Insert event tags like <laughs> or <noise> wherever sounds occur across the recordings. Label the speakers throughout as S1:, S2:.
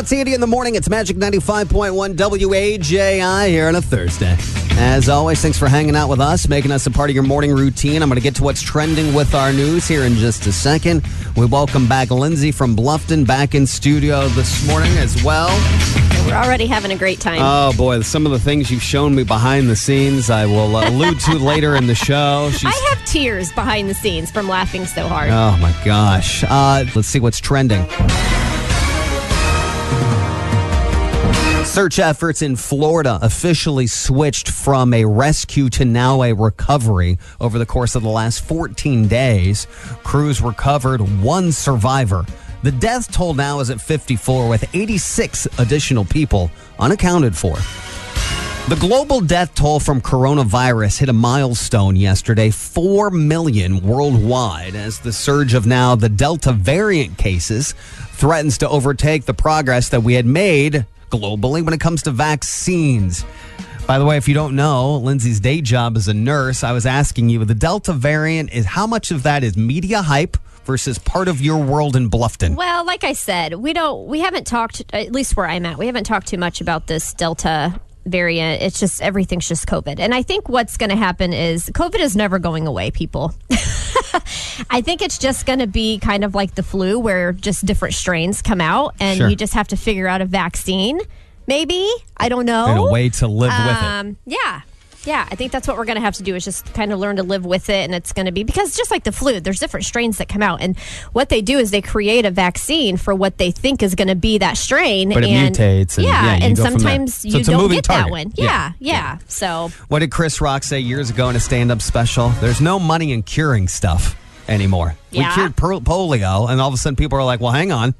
S1: it's Andy in the morning. It's Magic 95.1 WAJI here on a Thursday. As always, thanks for hanging out with us, making us a part of your morning routine. I'm going to get to what's trending with our news here in just a second. We welcome back Lindsay from Bluffton back in studio this morning as well.
S2: We're already having a great time.
S1: Oh boy, some of the things you've shown me behind the scenes, I will allude to <laughs> later in the show. She's,
S2: I have tears behind the scenes from laughing so hard.
S1: oh my gosh. Uh, let's see what's trending. Search efforts in Florida officially switched from a rescue to now a recovery over the course of the last 14 days. Crews recovered one survivor. The death toll now is at 54, with 86 additional people unaccounted for. The global death toll from coronavirus hit a milestone yesterday 4 million worldwide as the surge of now the Delta variant cases threatens to overtake the progress that we had made globally when it comes to vaccines. By the way, if you don't know, Lindsay's day job is a nurse. I was asking you, the Delta variant is how much of that is media hype versus part of your world in Bluffton?
S2: Well, like I said, we don't we haven't talked at least where I'm at. We haven't talked too much about this Delta variant. It's just everything's just COVID. And I think what's going to happen is COVID is never going away, people. <laughs> <laughs> I think it's just going to be kind of like the flu where just different strains come out and
S1: Sure.
S2: you just have to figure out a vaccine. Maybe. I don't know.
S1: And a way to live with it.
S2: Um, yeah. Yeah, I think that's what we're going to have to do is just kind of learn to live with it. And it's going to be because just like the flu, there's different strains that come out. And what they do is they create a vaccine for what they think is going to be that strain.
S1: But it
S2: and,
S1: mutates and, yeah, you
S2: and
S1: go from there.
S2: sometimes
S1: So
S2: you don't get
S1: target.
S2: that one.
S1: Yeah.
S2: Yeah, yeah. So
S1: What did Chris Rock say years ago in a stand up special? There's no money in curing stuff anymore.
S2: Yeah.
S1: We cured polio, and all of a sudden people are like, well, hang on.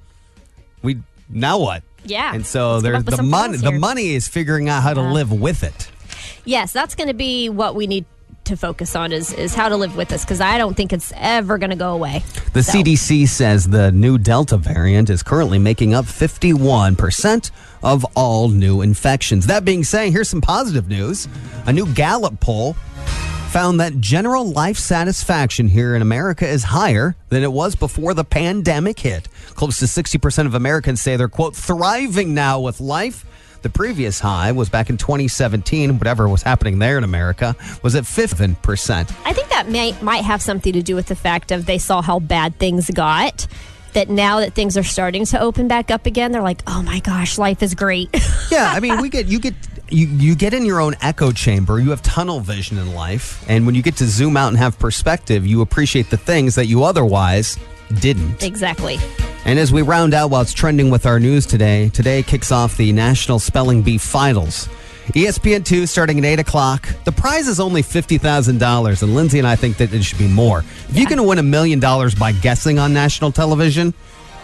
S1: We Now what?
S2: Yeah.
S1: And so there's the money. The money is figuring out how to live with it.
S2: Yes, that's going to be what we need to focus on is is how to live with this because I don't think it's ever going to go away.
S1: The
S2: So-
S1: CDC says the new Delta variant is currently making up 51% of all new infections. That being said, here's some positive news. A new Gallup poll found that general life satisfaction here in America is higher than it was before the pandemic hit. Close to 60% of Americans say they're, quote, thriving now with life. The previous high was back in 2017. Whatever was happening there in America was at 15%.
S2: I think that may, might have something to do with the fact of they saw how bad things got. That now that things are starting to open back up again, they're like, "Oh my gosh, life is great." <laughs>
S1: Yeah, I mean, we get you get you you get in your own echo chamber. You have tunnel vision in life, and when you get to zoom out and have perspective, you appreciate the things that you otherwise didn't.
S2: exactly.
S1: And as we round out what's trending with our news today, today kicks off the National Spelling Bee Finals. E ESPN two starting at eight o'clock. The prize is only fifty thousand dollars, and Lindsay and I think that it should be more. If you can win a million dollars by guessing on national television,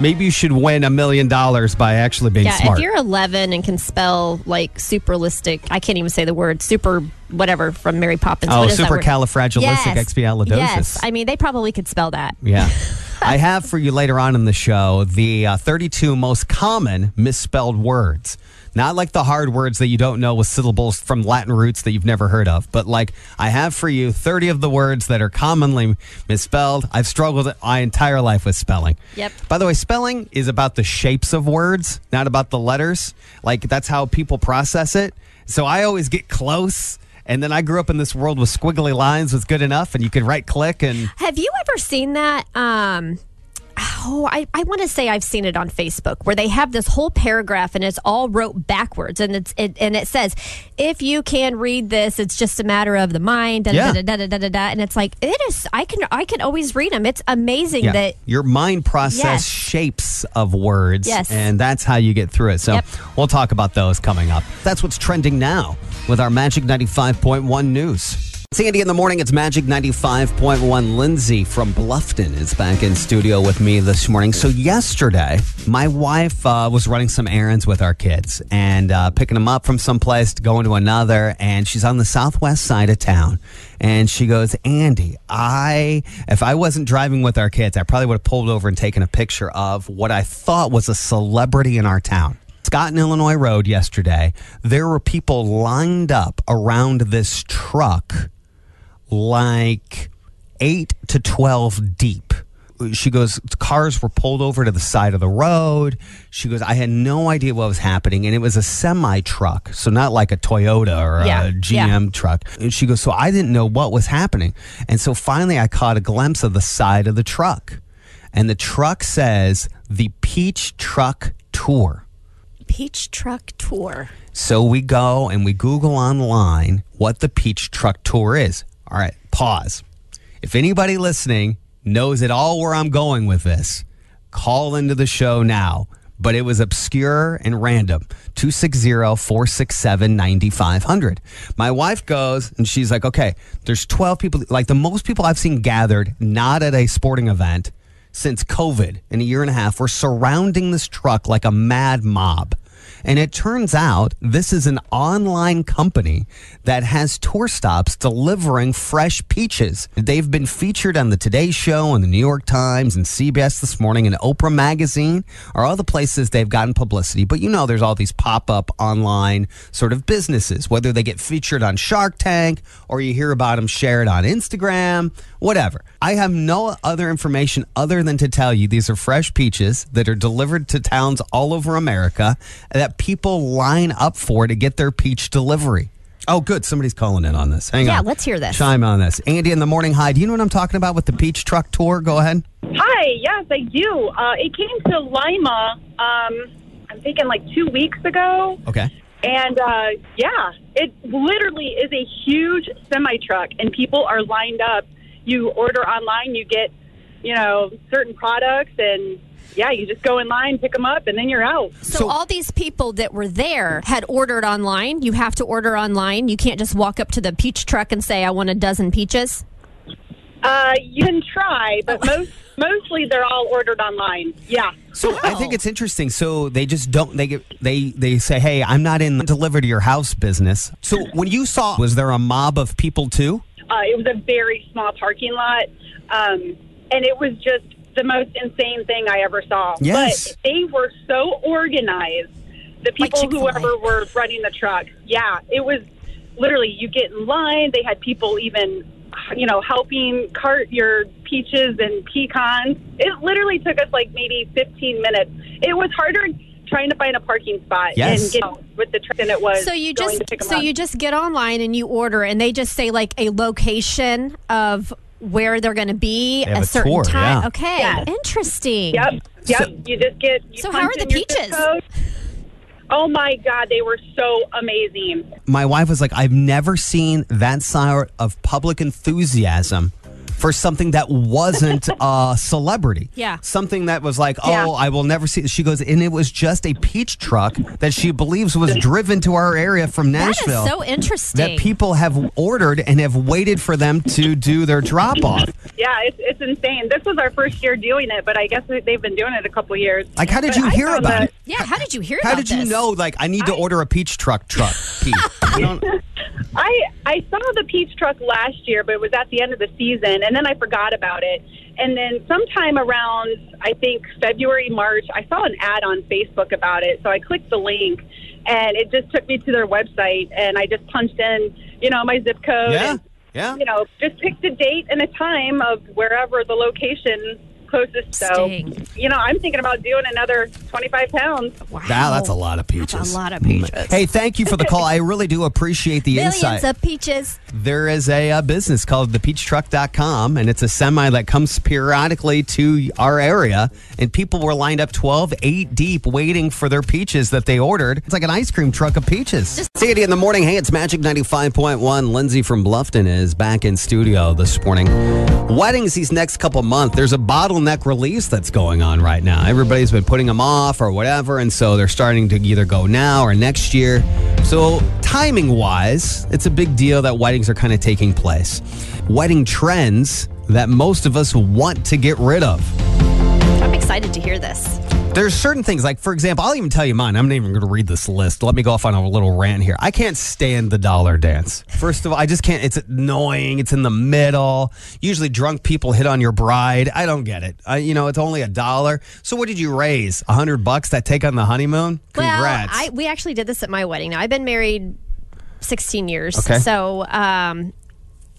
S1: maybe you should win a million dollars by actually being smart.
S2: Yeah,
S1: smart.
S2: if you're 11 and can spell like superlistic, I can't even say the word super whatever from Mary Poppins.
S1: Oh,
S2: What is that
S1: supercalifragilisticexpialidocious.
S2: Yes, I mean they probably could spell that.
S1: Yeah. <laughs> I have for you later on in the show the uh, 32 most common misspelled words. Not like the hard words that you don't know with syllables from Latin roots that you've never heard of, but like I have for you 30 of the words that are commonly misspelled. I've struggled my entire life with spelling.
S2: Yep.
S1: By the way, spelling is about the shapes of words, not about the letters. Like that's how people process it. So I always get close. And then I grew up in this world with squiggly lines was good enough, and you could right click and
S2: Have you ever seen that? Um, oh, I, I want to say I've seen it on Facebook where they have this whole paragraph and it's all wrote backwards and it's it, and it says if you can read this, it's just a matter of the mind. Da,
S1: Yeah.
S2: da, da, da, da, da, da, and it's like it is. I can I can always read them. It's amazing that
S1: your mind process
S2: Yes.
S1: shapes of words
S2: Yes.
S1: and that's how you get through it so
S2: Yep.
S1: we'll talk about those coming up that's what's trending now with our magic 95.1 news it's Andy in the morning. It's Magic 95.1. Lindsay from Bluffton is back in studio with me this morning. So, yesterday, my wife uh, was running some errands with our kids and uh, picking them up from someplace to going to another. And she's on the southwest side of town. And she goes, Andy, I, if I wasn't driving with our kids, I probably would have pulled over and taken a picture of what I thought was a celebrity in our town. Scott and Illinois Road yesterday, there were people lined up around this truck like eight to 12 deep. she goes, cars were pulled over to the side of the road. She goes, I had no idea what was happening. And it was a semi truck. So not like a Toyota or
S2: Yeah,
S1: a GM
S2: yeah.
S1: truck. And she goes, so I didn't know what was happening. And so finally I caught a glimpse of the side of the truck. And the truck says the Peach Truck Tour.
S2: Peach Truck Tour.
S1: So we go and we Google online what the Peach Truck Tour is. All right, pause. If anybody listening knows at all where I'm going with this, call into the show now. But it was obscure and random. 260 467 9500. My wife goes and she's like, okay, there's 12 people, like the most people I've seen gathered, not at a sporting event since COVID in a year and a half, were surrounding this truck like a mad mob. And it turns out this is an online company that has tour stops delivering fresh peaches. They've been featured on the Today Show and the New York Times and CBS this morning and Oprah Magazine are all the places they've gotten publicity. But you know, there's all these pop up online sort of businesses, whether they get featured on Shark Tank or you hear about them shared on Instagram, whatever. I have no other information other than to tell you these are fresh peaches that are delivered to towns all over America that people line up for to get their peach delivery. Oh, good. Somebody's calling in on this. Hang
S2: Yeah,
S1: on.
S2: Yeah, let's hear this.
S1: Chime on this. Andy in the morning. Hi. Do you know what I'm talking about with the peach truck tour? Go ahead.
S3: Hi, yes, I do. Uh, it came to Lima, um, I'm thinking like two weeks ago.
S1: Okay.
S3: And uh, yeah, it literally is a huge semi truck, and people are lined up. You order online, you get, you know, certain products, and yeah, you just go in line, pick them up, and then you're out.
S2: So,
S1: So-
S2: all these people that were there had ordered online. You have to order online. You can't just walk up to the peach truck and say, "I want a dozen peaches."
S3: Uh, you can try, but most mostly they're all ordered online. Yeah.
S1: So I think it's interesting. So they just don't. They get they they say, "Hey, I'm not in the deliver to your house business." So when you saw, was there a mob of people too?
S3: Uh, it was a very small parking lot, um, and it was just the most insane thing I ever saw.
S1: Yes.
S3: But they were so organized. The people,
S2: Chick-fil-A.
S3: whoever were running the truck, yeah, it was literally you get in line. They had people even, you know, helping cart your peaches and pecans. It literally took us like maybe 15 minutes. It was harder trying to find a parking spot
S1: Yes.
S3: and get with the truck than it was
S2: So you
S3: going
S2: just
S3: to pick 'em
S2: so
S3: up.
S2: you just get online and you order, and they just say like a location of where they're going to be
S1: They
S2: a
S1: a
S2: certain
S1: tour,
S2: time.
S1: yeah.
S2: Okay,
S3: Yes.
S2: interesting.
S3: Yep. Yep.
S1: So-
S3: you just get. You
S2: So how are the peaches?
S3: Oh my God, they were so amazing.
S1: My wife was like, "I've never seen that sort of public enthusiasm." For something that wasn't <laughs> a celebrity.
S2: Yeah.
S1: Something that was like, oh,
S3: Yeah.
S1: I will never see. She goes, and it was just a peach truck that she believes was <laughs> driven to our area from
S2: That is
S1: Nashville.
S2: so interesting.
S1: that people have ordered and have waited for them to do their drop off.
S3: Yeah, it's, it's insane. This was our first year doing it, but I guess they've been doing it a couple years.
S1: Like, how did
S3: But
S1: you
S3: I
S1: hear about
S3: that-
S1: it?
S2: yeah, how did you hear about it?
S1: How did you
S2: this?
S1: know? Like, I need to order a peach truck truck. Pete. <laughs>
S3: I I saw the peach truck last year, but it was at the end of the season, and then I forgot about it. And then sometime around I think February March, I saw an ad on Facebook about it, so I clicked the link, and it just took me to their website, and I just punched in, you know, my zip code.
S1: yeah,
S3: and,
S1: yeah.
S3: you know, just picked a date and a time of wherever the location closest. So,
S2: Sting.
S3: you know, I'm thinking about doing another 25 pounds.
S2: Wow,
S1: Wow, that's a lot of peaches.
S2: That's a lot of peaches.
S1: Hey, thank you for the call. I really do appreciate the
S2: Millions
S1: insight.
S2: of peaches.
S1: there is a, uh business called thepeachtruck.com, and it's a semi that comes periodically to our area. And people were lined up 12, 8 deep, waiting for their peaches that they ordered. It's like an ice cream truck of peaches. Just Sandy in the morning. Hey, it's Magic 95.1. Lindsay from Bluffton is back in studio this morning. Weddings these next couple months, there's a bottleneck release that's going on right now. Everybody's been putting them off or whatever, and so they're starting to either go now or next year. So, timing wise, it's a big deal that weddings are kind of taking place. Wedding trends that most of us want to get rid of.
S2: I'm excited to hear this.
S1: There's certain things, like for example, I'll even tell you mine. I'm not even going to read this list. Let me go off on a little rant here. I can't stand the dollar dance. First of all, I just can't. It's annoying. It's in the middle. Usually, drunk people hit on your bride. I don't get it. I, you know, it's only a dollar. So, what did you raise? A hundred bucks that take on the honeymoon? Congrats.
S2: Well, I, we actually did this at my wedding. Now, I've been married 16 years.
S1: Okay.
S2: So, um,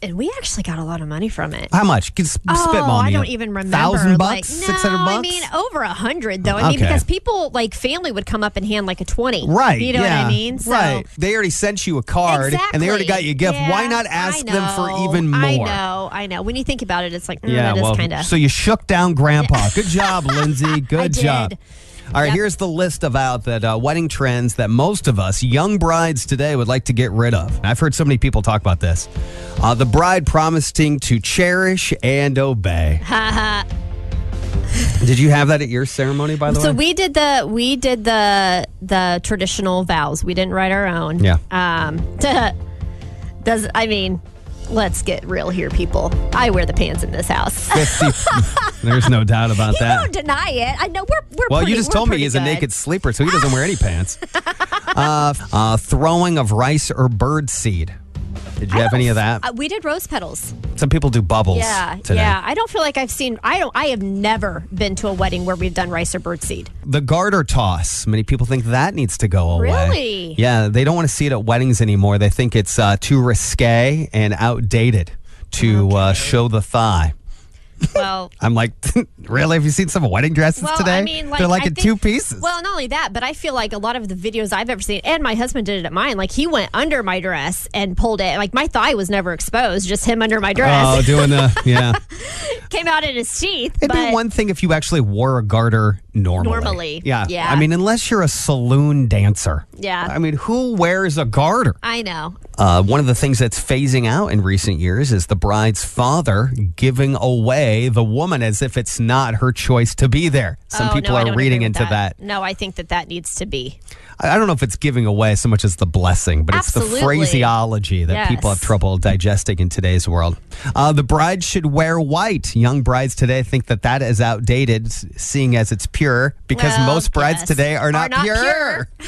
S2: and we actually got a lot of money from it.
S1: How much? Sp-
S2: Oh, I don't even remember.
S1: Thousand
S2: Like,
S1: bucks,
S2: no,
S1: bucks.
S2: I mean over a hundred though. I mean because people like family would come up and hand like a twenty.
S1: Right.
S2: You know
S1: yeah,
S2: what I mean? So,
S1: right. They already sent you a card and they already got you a gift.
S2: Yeah,
S1: Why not ask them for even more?
S2: I know. I know. When you think about it, it's like mm,
S1: Yeah, well,
S2: kind of.
S1: so you shook down <laughs> Grandpa. Good job, Lindsay. <laughs> Good
S2: I
S1: job. All right,
S2: Yep.
S1: here's the list of out that uh, wedding trends that most of us young brides today would like to get rid of. I've heard so many people talk about this. Uh, the bride promising to cherish and obey. <laughs> Did you have that at your ceremony, by the
S2: So
S1: way?
S2: So we did the we did the the traditional vows. We didn't write our own.
S1: Yeah.
S2: Um. <laughs> Does I mean, let's get real here, people. I wear the pants in this house.
S1: 50. <laughs> There's no doubt about
S2: you
S1: that.
S2: don't deny it. I know we're we're.
S1: Well,
S2: pretty,
S1: you just told me he's a naked sleeper, so he doesn't wear any pants. <laughs> Uh, uh, throwing of rice or bird seed. Did you
S2: I
S1: have any of that?
S2: uh, we did rose petals.
S1: Some people do bubbles.
S2: Yeah,
S1: today.
S2: yeah. I don't feel like I've seen. I don't. I have never been to a wedding where we've done rice or birdseed.
S1: The garter toss. Many people think that needs to go away.
S2: Really?
S1: Yeah, they don't want to see it at weddings anymore. They think it's uh, too risque and outdated to uh, show the thigh.
S2: Well, <laughs>
S1: I'm like, <laughs> really? Have you seen some wedding dresses
S2: well,
S1: today?
S2: I mean, like
S1: They're like
S2: I
S1: in
S2: think-
S1: two pieces.
S2: Well, not only that, but I feel like a lot of the videos I've ever seen, and my husband did it at mine. Like he went under my dress and pulled it. Like my thigh was never exposed, just him under my dress.
S1: oh, doing the <laughs> yeah.
S2: Came out in his teeth.
S1: It'd
S2: but
S1: be one thing if you actually wore a garter normally.
S2: Normally,
S1: Yeah.
S2: yeah.
S1: I mean, unless you're a saloon dancer.
S2: Yeah.
S1: I mean, who wears a garter?
S2: I know.
S1: Uh, one of the things that's phasing out in recent years is the bride's father giving away the woman as if it's not her choice to be there. Some
S2: Oh,
S1: people
S2: no,
S1: are reading into that.
S2: No, I think that that needs to be.
S1: I I don't know if it's giving away so much as the blessing, but it's the phraseology that people have trouble digesting in today's world. Uh, the bride should wear white. Young brides today think that that is outdated, seeing as it's pure, because
S2: Well,
S1: most brides
S2: yes.
S1: today are not, pure. <laughs>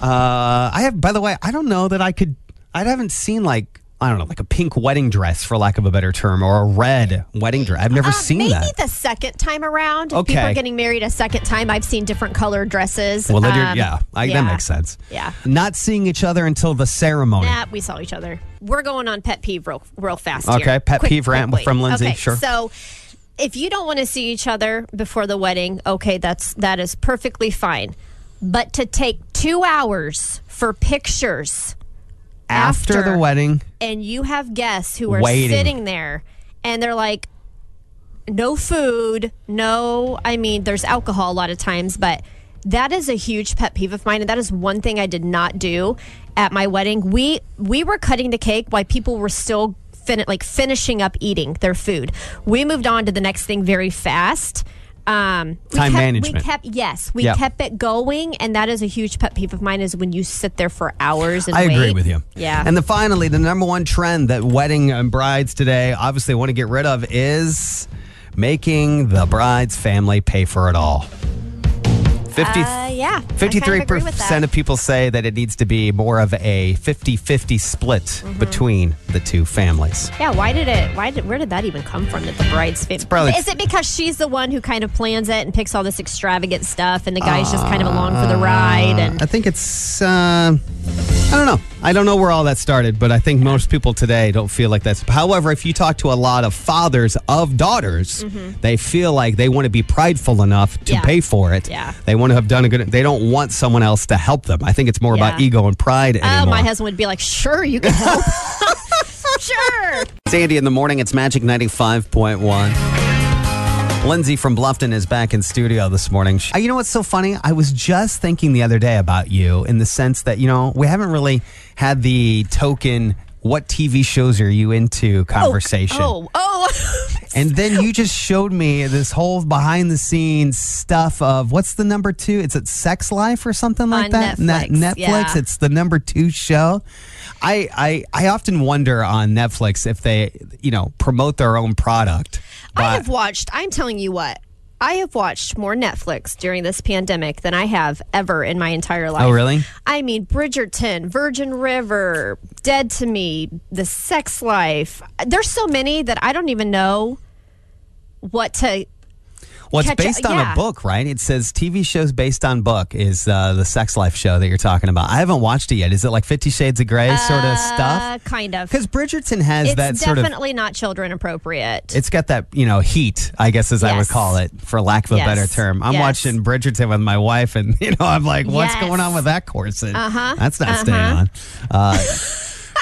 S1: Uh, I have, by the way, I don't know that I could. I haven't seen like I don't know, like a pink wedding dress, for lack of a better term, or a red wedding dress. I've never
S2: Uh,
S1: seen
S2: maybe
S1: that.
S2: the second time around. If people are getting married a second time, I've seen different color dresses.
S1: Well,
S2: Um,
S1: yeah, I,
S2: yeah.
S1: that makes sense.
S2: Yeah.
S1: Not seeing each other until the ceremony.
S2: Nah, we saw each other. We're going on pet peeve real, real fast.
S1: Okay,
S2: here.
S1: pet peeve rant
S2: quickly.
S1: from Lindsay,
S2: Okay,
S1: sure.
S2: So, if you don't want to see each other before the wedding, okay, that's that is perfectly fine. But to take two hours for pictures
S1: After,
S2: after-
S1: the wedding,
S2: and you have guests who are
S1: Waiting.
S2: sitting there and they're like no food no i mean there's alcohol a lot of times but that is a huge pet peeve of mine and that is one thing i did not do at my wedding. We we were cutting the cake while people were still fin- like finishing up eating their food. We moved on to the next thing very fast um,
S1: Time
S2: kept,
S1: management.
S2: We kept yes, we
S1: Yep.
S2: kept it going, and that is a huge pet peeve of mine. Is when you sit there for hours and
S1: I agree with you.
S2: Yeah,
S1: And then finally, the number one trend that wedding and brides today obviously want to get rid of is making the bride's family pay for it all. 50,
S2: Uh, yeah, I kind of
S1: 53% of people say that it needs to be more of a 50-50 split
S2: Mm-hmm.
S1: between the two families.
S2: Yeah, why did it? Why did? Where did that even come from? That the bride's family?
S1: probably-
S2: Is it because she's the one who kind of plans it and picks all this extravagant stuff, and the guy's just kind of along for the ride? And
S1: I think it's, uh, I don't know. I don't know where all that started, but I think most people today don't feel like that's. However, if you talk to a lot of fathers of daughters, they feel like they want to be prideful enough to
S2: Mm-hmm. Yeah.
S1: pay for it.
S2: Yeah.
S1: They want to have done a good, they don't want someone else to help them. I think it's more about ego and pride
S2: oh,
S1: anymore.
S2: my husband would be like, "Sure, you can help." <laughs> sure.
S1: Sandy in the morning, it's Magic 95.1. Lindsay from Bluffton is back in studio this morning. Uh, You know what's so funny? I was just thinking the other day about you in the sense that, you know, we haven't really had the token, what TV shows are you into conversation.
S2: Oh, oh. <laughs>
S1: And then you just showed me this whole behind the scenes stuff of what's the number two? It's at Sex Life or something like
S2: On
S1: that?
S2: Netflix,
S1: Netflix.
S2: yeah.
S1: It's the number two show. I, I I often wonder on Netflix if they you know promote their own product.
S2: I have watched. I'm telling you what. I have watched more Netflix during this pandemic than I have ever in my entire life.
S1: Oh, really?
S2: I mean, Bridgerton, Virgin River, Dead to Me, The Sex Life. There's so many that I don't even know what to.
S1: Well, it's based on
S2: yeah.
S1: a book, right? It says TV shows based on book is uh, the Sex Life show that you're talking about. I haven't watched it yet. Is it like Fifty Shades of Grey sort of stuff?
S2: Uh, kind of.
S1: Because Bridgerton has
S2: It's
S1: that sort of.
S2: definitely not children appropriate.
S1: It's got that, you know, heat, I guess, as I would call it, for lack of a
S2: Yes.
S1: better term. I'm
S2: Yes.
S1: watching Bridgerton with my wife, and, <laughs> you know, I'm like, what's
S2: Yes.
S1: going on with that corset?
S2: Uh-huh.
S1: That's not
S2: Uh-huh.
S1: staying on. Uh,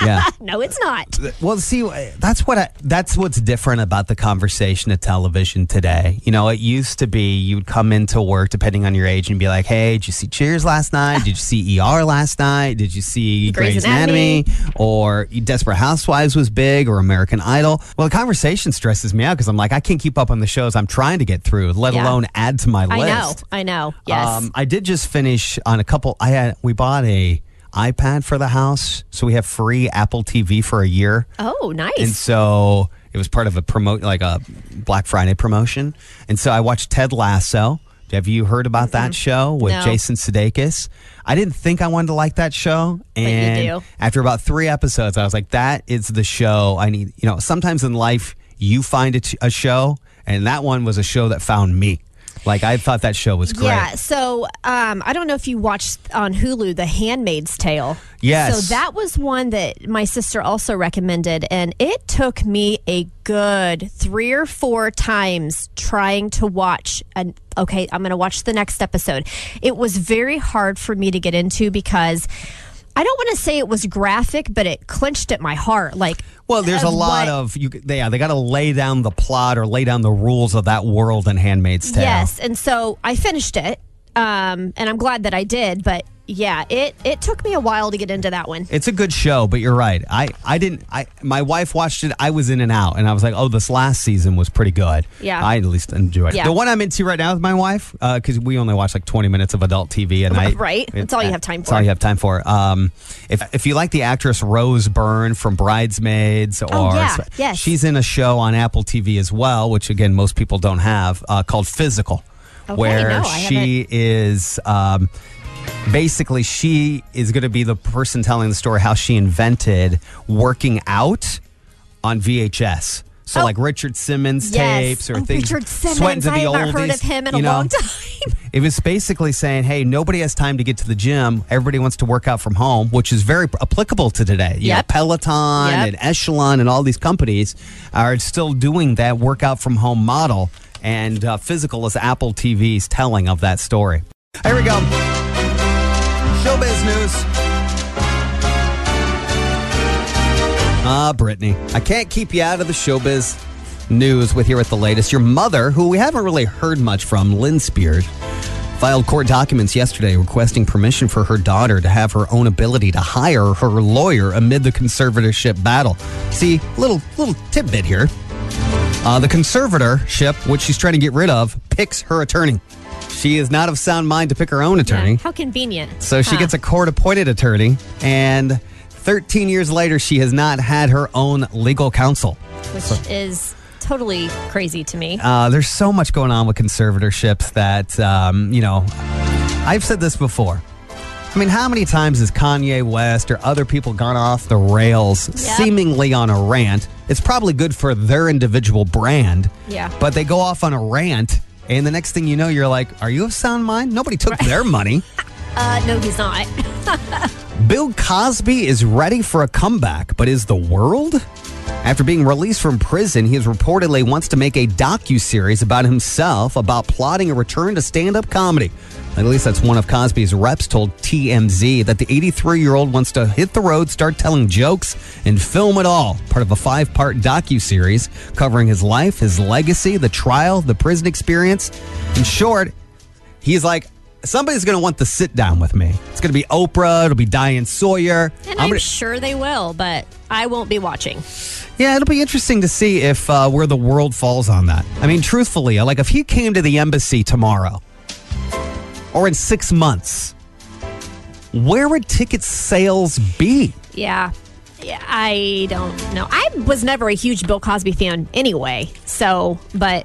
S1: yeah. <laughs>
S2: no, it's not.
S1: Well, see, that's what I, that's what's different about the conversation of television today. You know, it used to be you'd come into work, depending on your age, and be like, "Hey, did you see Cheers last night? Did you see <laughs> ER last night? Did you see
S2: Grey's
S1: Grey's, Anatomy?
S2: Anatomy?
S1: Or Desperate Housewives was big, or American Idol?" Well, the conversation stresses me out because I'm like, I can't keep up on the shows I'm trying to get through, let
S2: Yeah.
S1: alone add to my list.
S2: I know. I know. Yes.
S1: Um, I did just finish on a couple. I had we bought a iPad for the house, so we have free Apple TV for a year.
S2: oh, nice.
S1: And so it was part of a promote, like a Black Friday promotion. And so I watched Ted Lasso. Have you heard about that show with
S2: No.
S1: Jason Sudeikis? I didn't think I wanted to like that show,
S2: you
S1: and
S2: do.
S1: after about three episodes, I was like, "That is the show I need." You know, sometimes in life you find a, t- a show, and that one was a show that found me. Like I thought that show was great.
S2: Yeah. So um, I don't know if you watched on Hulu The Handmaid's Tale.
S1: Yes.
S2: So that was one that my sister also recommended, and it took me a good three or four times trying to watch. An okay, I'm going to watch the next episode. It was very hard for me to get into because. I don't want to say it was graphic, but it clinched at my heart. Like,
S1: Well, there's a lot
S2: what-
S1: of you. They, yeah, they got to lay down the plot or lay down the rules of that world in Handmaid's Tale.
S2: Yes, and so I finished it, um, and I'm glad that I did. But yeah, it it took me a while to get into that one.
S1: It's a good show, but you're right. I, I didn't. I my wife watched it. I was in and out, and I was like, oh, this last season was pretty good.
S2: Yeah.
S1: I at least enjoyed it.
S2: Yeah.
S1: The one I'm into right now with my wife, because we only watch like 20 minutes of adult TV a night. <laughs>
S2: Right. That's all you have time
S1: That's all
S2: for.
S1: you have time for. Um, if if you like the actress Rose Byrne from Bridesmaids, or
S2: Oh, yeah. Yes.
S1: she's in a show on Apple TV as well, which again most people don't have, uh, called Physical,
S2: Okay,
S1: where
S2: no,
S1: she is. Um, basically she is going to be the person telling the story how she invented working out on VHS. So
S2: Oh.
S1: like Richard Simmons
S2: Yes.
S1: tapes or
S2: Oh,
S1: things.
S2: Richard Simmons.
S1: sweating to
S2: I
S1: the
S2: have not heard
S1: oldies,
S2: of him in
S1: you
S2: a
S1: know.
S2: long <laughs> time.
S1: It was basically saying, hey, nobody has time to get to the gym. Everybody wants to work out from home, which is very applicable to today. You know,
S2: Yep.
S1: Peloton
S2: Yep.
S1: and Echelon and all these companies are still doing that workout from home model. And uh, Physical is Apple TV's telling of that story. Here we go. Showbiz news. Ah, Britney, I can't keep you out of the showbiz news with here at the latest. Your mother, who we haven't really heard much from, Lynn Spears, filed court documents yesterday requesting permission for her daughter to have her own ability to hire her lawyer amid the conservatorship battle. See, little little tidbit here. Uh, the conservatorship, which she's trying to get rid of, picks her attorney. She is not of sound mind to pick her own attorney.
S2: Yeah, How convenient.
S1: So she
S2: Huh.
S1: gets a court appointed attorney, and 13 years later, she has not had her own legal counsel.
S2: which is totally crazy to me.
S1: Uh, there's so much going on with conservatorships that, um, you know, I've said this before. I mean, how many times has Kanye West or other people gone off the rails seemingly on a rant? It's probably good for their individual brand.
S2: Yeah.
S1: But they go off on a rant, and the next thing you know, you're like, are you of sound mind? Nobody took their money. <laughs>
S2: Uh, no, he's not. <laughs>
S1: Bill Cosby is ready for a comeback, but is the world? After being released from prison, he is reportedly wants to make a docu-series about himself about plotting a return to stand-up comedy. At least that's one of Cosby's reps told TMZ that the 83-year-old wants to hit the road, start telling jokes, and film it all. Part of a five-part docu-series covering his life, his legacy, the trial, the prison experience. In short, he's like, somebody's going to want to sit down with me. It's going to be Oprah. It'll be Diane Sawyer.
S2: And
S1: I'm
S2: I'm
S1: gonna-
S2: sure they will, but I won't be watching.
S1: yeah, it'll be interesting to see if uh, where the world falls on that. I mean, truthfully, like if he came to the embassy tomorrow or in six months, where would ticket sales be?
S2: Yeah. Yeah, I don't know. I was never a huge Bill Cosby fan anyway. So, but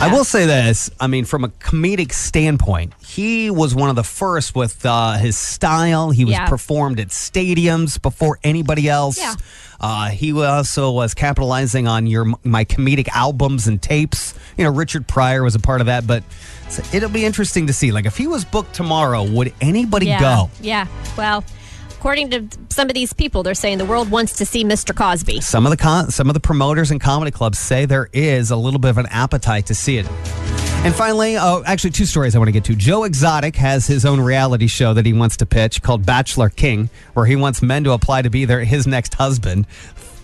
S1: I will say this. I mean, from a comedic standpoint, he was one of the first with uh, his style. He was
S2: Yeah.
S1: performed at stadiums before anybody else. Uh, he also was capitalizing on your my comedic albums and tapes. You know, Richard Pryor was a part of that, but it'll be interesting to see. Like, if he was booked tomorrow, would anybody
S2: Yeah.
S1: go?
S2: Yeah. Well, according to some of these people, they're saying the world wants to see Mr. Cosby.
S1: Some of the con- some of the promoters and comedy clubs say there is a little bit of an appetite to see it. And finally, oh, actually, two stories I want to get to. Joe Exotic has his own reality show that he wants to pitch called Bachelor King, where he wants men to apply to be their his next husband.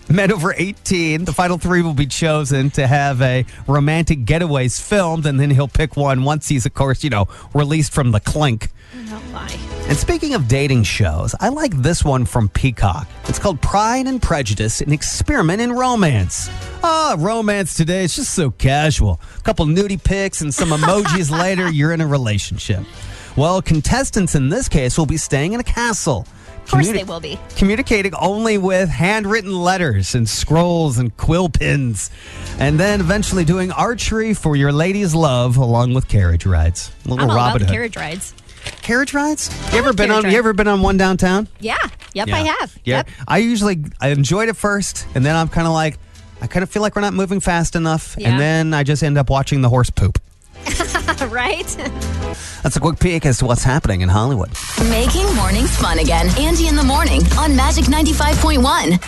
S1: Men over 18, the final three will be chosen to have a romantic getaways filmed, and then he'll pick one once he's, of course, you know, released from the clink.
S2: Oh.
S1: And speaking of dating shows, I like this one from Peacock. It's called Pride and Prejudice, an experiment in romance. Ah, romance today is just so casual. A couple nudie pics and some emojis <laughs> later, you're in a relationship. Well, contestants in this case will be staying in a castle.
S2: Of course
S1: Communi-
S2: they will be.
S1: Communicating only with handwritten letters and scrolls and quill pins. And then eventually doing archery for your lady's love along with carriage rides. Little
S2: I'm all
S1: Robin
S2: about the
S1: Hood.
S2: carriage rides.
S1: Carriage rides? You ever been
S2: carriage
S1: on? You ever been on one downtown?
S2: Yeah. Yep, I have.
S1: Yeah.
S2: Yep.
S1: I usually I enjoyed it first, and then I'm kind of like, I kind of feel like we're not moving fast enough,
S2: Yeah.
S1: and then I just end up watching the horse poop. <laughs>
S2: right?
S1: That's a quick peek as to what's happening in Hollywood.
S4: Making mornings fun again. Andy in the morning on Magic 95.1.